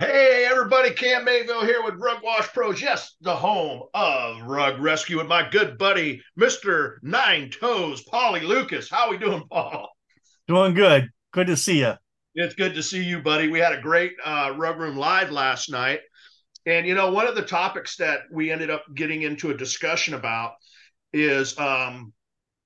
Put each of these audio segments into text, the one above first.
Hey, everybody, Cam Mayville here with Rug Wash Pros. Yes, the home of rug rescue with my good buddy, Mr. Nine Toes, Paulie Lucas. How are we doing, Paul? Doing good. Good to see you. It's good to see you, buddy. We had a great uh, Rug Room Live last night. And, you know, one of the topics that we ended up getting into a discussion about is um,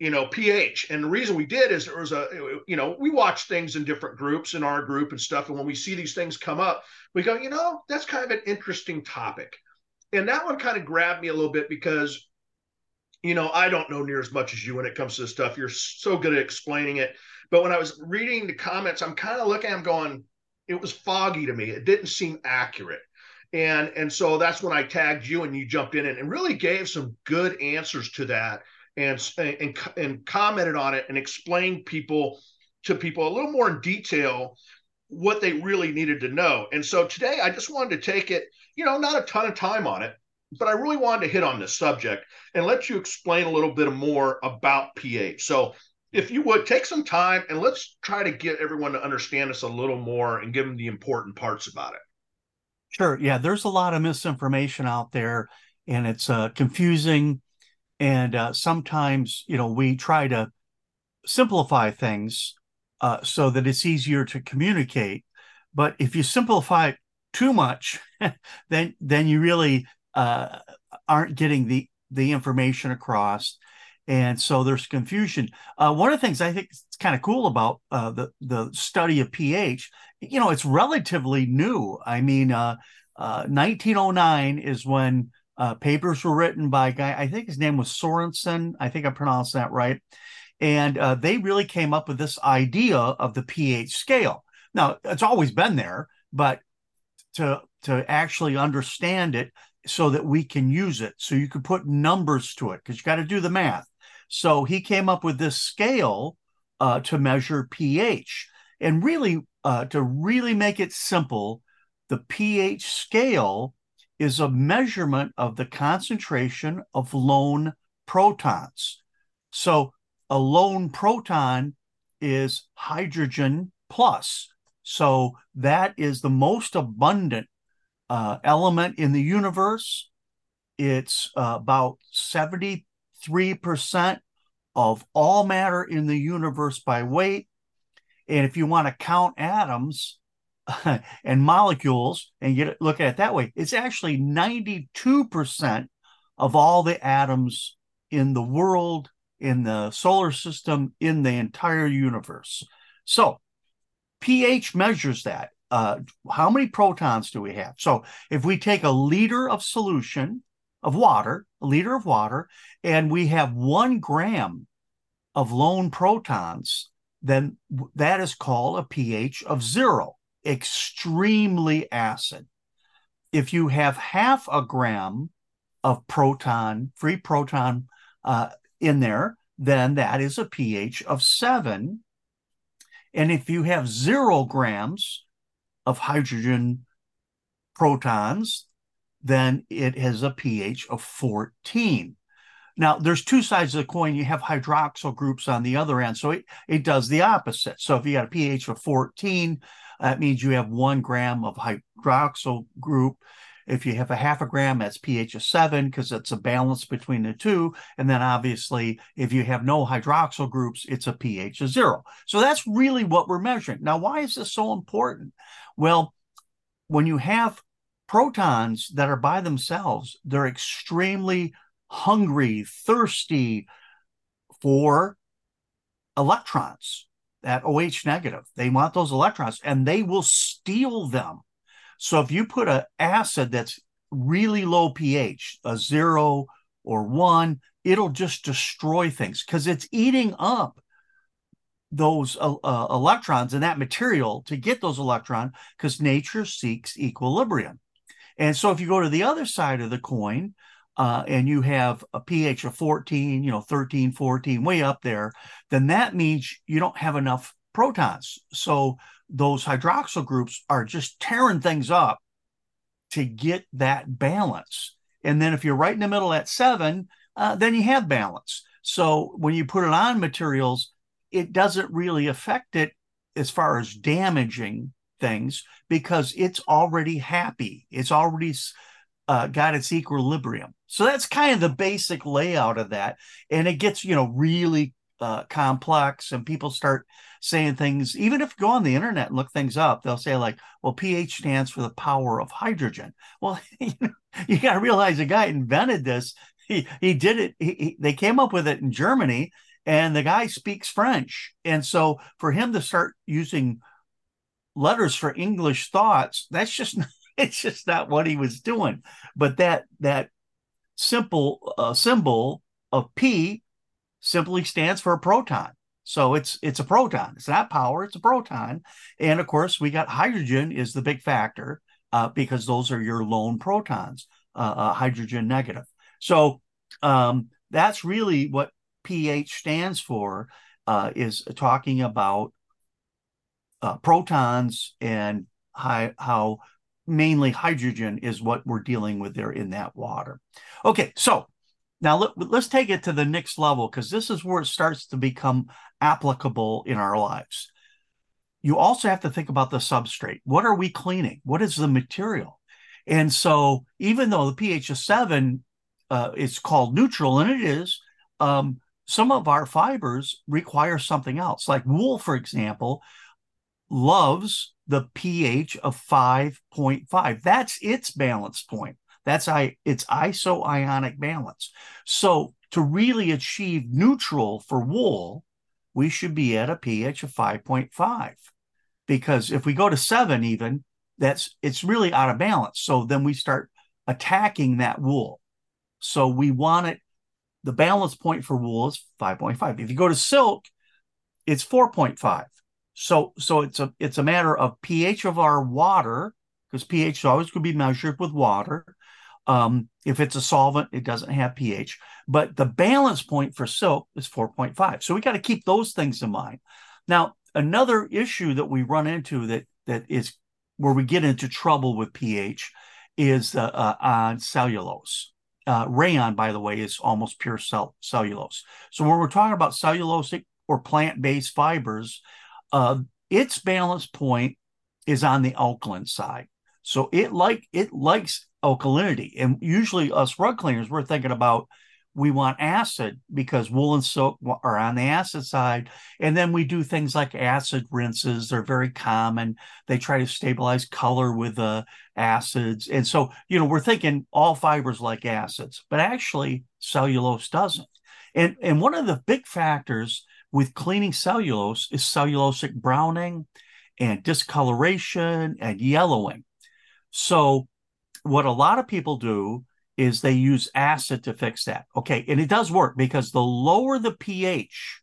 you know ph and the reason we did is there was a you know we watch things in different groups in our group and stuff. And when we see these things come up we go you know that's kind of an interesting topic. And that one kind of grabbed me a little bit because you know i don't know near as much as you when it comes to this stuff. You're so good at explaining it. But when i was reading the comments i'm kind of looking i'm going it was foggy to me. It didn't seem accurate. And and so that's when i tagged you and you jumped in and, and really gave some good answers to that and, and and commented on it and explained people to people a little more in detail what they really needed to know. And so today I just wanted to take it, you know, not a ton of time on it, but I really wanted to hit on this subject and let you explain a little bit more about pH. So if you would take some time and let's try to get everyone to understand this a little more and give them the important parts about it. Sure. Yeah, there's a lot of misinformation out there and it's uh, confusing and uh, sometimes you know we try to simplify things uh, so that it's easier to communicate. But if you simplify too much then then you really uh, aren't getting the the information across. And so there's confusion. Uh, one of the things i think is kind of cool about uh, the the study of ph you know it's relatively new. I mean 1909 uh, is when uh, papers were written by a guy, I think his name was Sorensen. I think I pronounced that right. And uh, they really came up with this idea of the pH scale. Now, it's always been there, but to to actually understand it so that we can use it, so you can put numbers to it, because you got to do the math. So he came up with this scale uh, to measure pH, and really uh, to really make it simple, the pH scale is a measurement of the concentration of lone protons. So a lone proton is hydrogen plus. So that is the most abundant uh, element in the universe. It's uh, about 73% of all matter in the universe by weight. And if you want to count atoms, and molecules and get look at it that way, it's actually 92% of all the atoms in the world, in the solar system, in the entire universe. So pH measures that. Uh, how many protons do we have? So if we take a liter of solution of water, a liter of water, and we have one gram of lone protons, then that is called a pH of zero extremely acid. If you have half a gram of proton, free proton uh, in there, then that is a pH of seven. And if you have zero grams of hydrogen protons, then it has a pH of 14. Now, there's two sides of the coin. You have hydroxyl groups on the other end. So it, it does the opposite. So if you got a pH of 14, that means you have one gram of hydroxyl group. If you have a half a gram, that's pH of seven because it's a balance between the two. And then obviously, if you have no hydroxyl groups, it's a pH of zero. So that's really what we're measuring. Now, why is this so important? Well, when you have protons that are by themselves, they're extremely hungry, thirsty for electrons that OH negative. They want those electrons and they will steal them. So if you put an acid that's really low pH, a zero or one, it'll just destroy things because it's eating up those uh, uh, electrons in that material to get those electrons because nature seeks equilibrium. And so if you go to the other side of the coin, uh, and you have a pH of 14, you know, 13, 14, way up there, then that means you don't have enough protons. So those hydroxyl groups are just tearing things up to get that balance. And then if you're right in the middle at seven, uh, then you have balance. So when you put it on materials, it doesn't really affect it as far as damaging things because it's already happy. It's already uh, got its equilibrium. So that's kind of the basic layout of that. And it gets, you know, really uh, complex and people start saying things, even if you go on the internet and look things up, they'll say, like, well, pH stands for the power of hydrogen. Well, you, got to realize the guy invented this. He, he did it. He, he, they came up with it in Germany, and the guy speaks French. And so for him to start using letters for English thoughts, that's just it's just not what he was doing. But that that simple uh, symbol of P simply stands for a proton. So it's it's a proton. It's not power. It's a proton. And of course, we got hydrogen is the big factor uh, because those are your lone protons, uh, uh, hydrogen negative. So um, that's really what pH stands for. Uh, is talking about uh, protons and how mainly hydrogen is what we're dealing with there in that water. Okay, so now let, us take it to the next level because this is where it starts to become applicable in our lives. You also have to think about the substrate. What are we cleaning? What is the material? And so, even though the pH of seven uh, is called neutral, and it is, um, some of our fibers require something else. Like wool, for example, loves the pH of 5.5. That's its balance point. That's I it's isoionic balance. So to really achieve neutral for wool, we should be at a pH of 5.5. Because if we go to seven, even that's it's really out of balance. So then we start attacking that wool. So we want it, the balance point for wool is 5.5. If you go to silk, it's 4.5. So so it's a it's a matter of pH of our water, because pH is always going to be measured with water, um, if it's a solvent, it doesn't have pH. But the balance point for silk is 4.5. So we got to keep those things in mind. Now, another issue that we run into that that is where we get into trouble with pH is uh, uh, on cellulose. Uh, rayon, by the way, is almost pure cell- cellulose. So when we're talking about cellulosic or plant-based fibers, uh, its balance point is on the alkaline side. So it like it likes alkalinity. And usually, us rug cleaners, we're thinking about we want acid because wool and silk are on the acid side. And then we do things like acid rinses. They're very common. They try to stabilize color with the uh, acids. And so, you know, we're thinking all fibers like acids, but actually cellulose doesn't. And, and one of the big factors with cleaning cellulose is cellulosic browning and discoloration and yellowing. So what a lot of people do is they use acid to fix that. Okay. And it does work because the lower the pH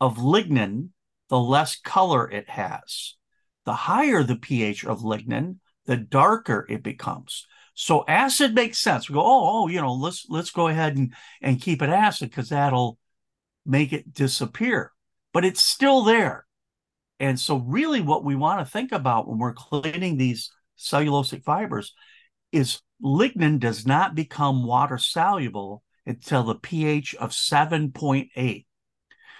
of lignin, the less color it has. The higher the pH of lignin, the darker it becomes. So acid makes sense. We go, oh, oh, you know, let's let's go ahead and, and keep it acid because that'll make it disappear. But it's still there. And so really what we want to think about when we're cleaning these cellulosic fibers is lignin does not become water soluble until the pH of 7.8.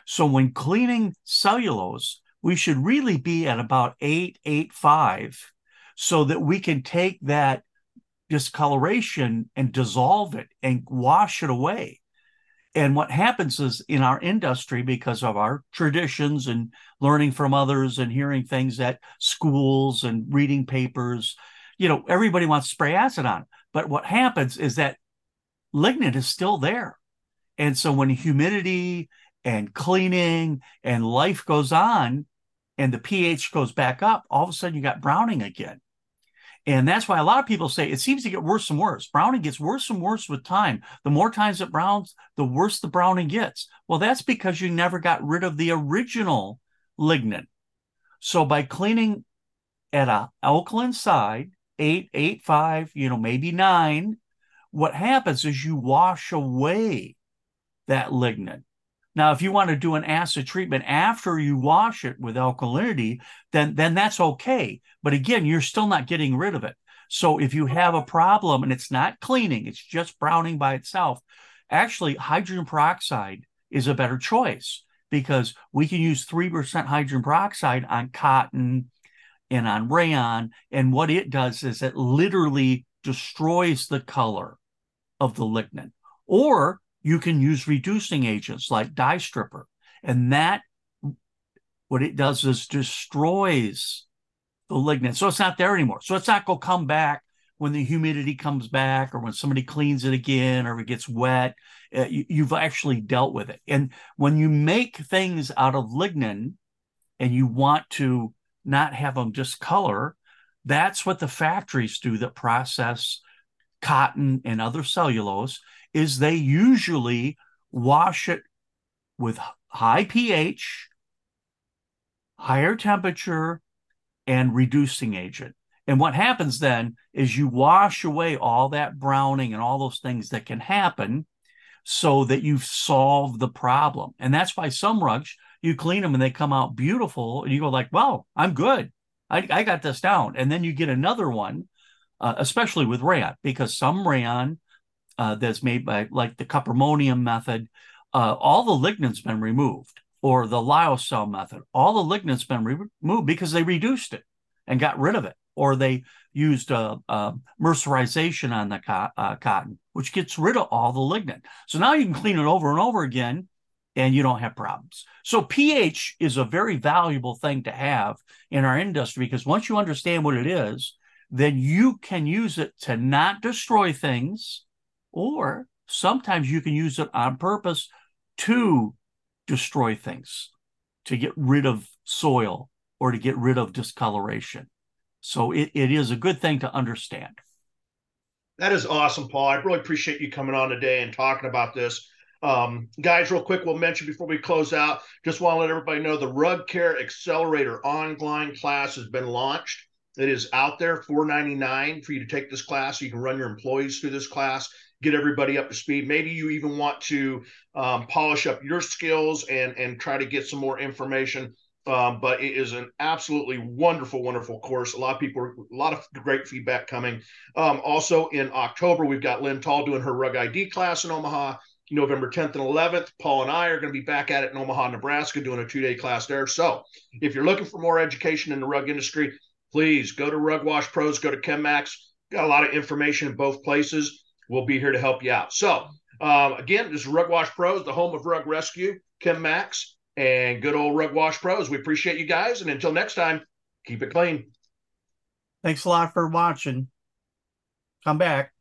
So when cleaning cellulose, we should really be at about 8, 8.5 so that we can take that discoloration and dissolve it and wash it away. And what happens is in our industry, because of our traditions and learning from others and hearing things at schools and reading papers, you know, everybody wants to spray acid on. But what happens is that lignin is still there. And so when humidity and cleaning and life goes on and the pH goes back up, all of a sudden you got browning again. And that's why a lot of people say it seems to get worse and worse. Browning gets worse and worse with time. The more times it browns, the worse the browning gets. Well, that's because you never got rid of the original lignin. So by cleaning at a alkaline side eight, eight, five, you know, maybe nine, what happens is you wash away that lignin. Now, if you want to do an acid treatment after you wash it with alkalinity, then then that's okay. But again, you're still not getting rid of it. So if you have a problem and it's not cleaning, it's just browning by itself, actually hydrogen peroxide is a better choice because we can use 3% hydrogen peroxide on cotton, and on rayon. And what it does is it literally destroys the color of the lignin. Or you can use reducing agents like dye stripper. And that, what it does is destroys the lignin. So it's not there anymore. So it's not going to come back when the humidity comes back or when somebody cleans it again or it gets wet. Uh, you, have actually dealt with it. And when you make things out of lignin and you want to not have them discolor, that's what the factories do that process cotton and other cellulose is they usually wash it with high pH, higher temperature, and reducing agent. And what happens then is you wash away all that browning and all those things that can happen so that you've solved the problem. And that's why some rugs, you clean them and they come out beautiful. And you go like, well, I'm good. I, I got this down. And then you get another one, uh, especially with rayon, because some rayon uh, that's made by like the cuprammonium method, uh, all the lignin's been removed or the lyocell method, all the lignin's been removed because they reduced it and got rid of it, or they used uh, uh, mercerization on the co- uh, cotton, which gets rid of all the lignin. So now you can clean it over and over again, and you don't have problems. So pH is a very valuable thing to have in our industry because once you understand what it is, then you can use it to not destroy things, or sometimes you can use it on purpose to destroy things, to get rid of soil or to get rid of discoloration. So it, it is a good thing to understand. That is awesome, Paul. I really appreciate you coming on today and talking about this. Um, guys, real quick, we'll mention before we close out, just want to let everybody know the Rug Care Accelerator online class has been launched. It is out there, $4.99 for you to take this class. You can run your employees through this class get everybody up to speed. Maybe you even want to um, polish up your skills and and try to get some more information. Um, but it is an absolutely wonderful, wonderful course. A lot of people, a lot of great feedback coming. Um, also in October, we've got Lynn Tall doing her Rug ID class in Omaha. November 10th and 11th. Paul and I are going to be back at it in Omaha, Nebraska, doing a two day class there. So if you're looking for more education in the rug industry, please go to Rug Wash Pros, go to ChemMax. Got a lot of information in both places we'll be here to help you out. So, um, again, this is Rug Wash Pros, the home of rug rescue, ChemMax, and good old Rug Wash Pros. We appreciate you guys. And until next time, keep it clean. Thanks a lot for watching. Come back.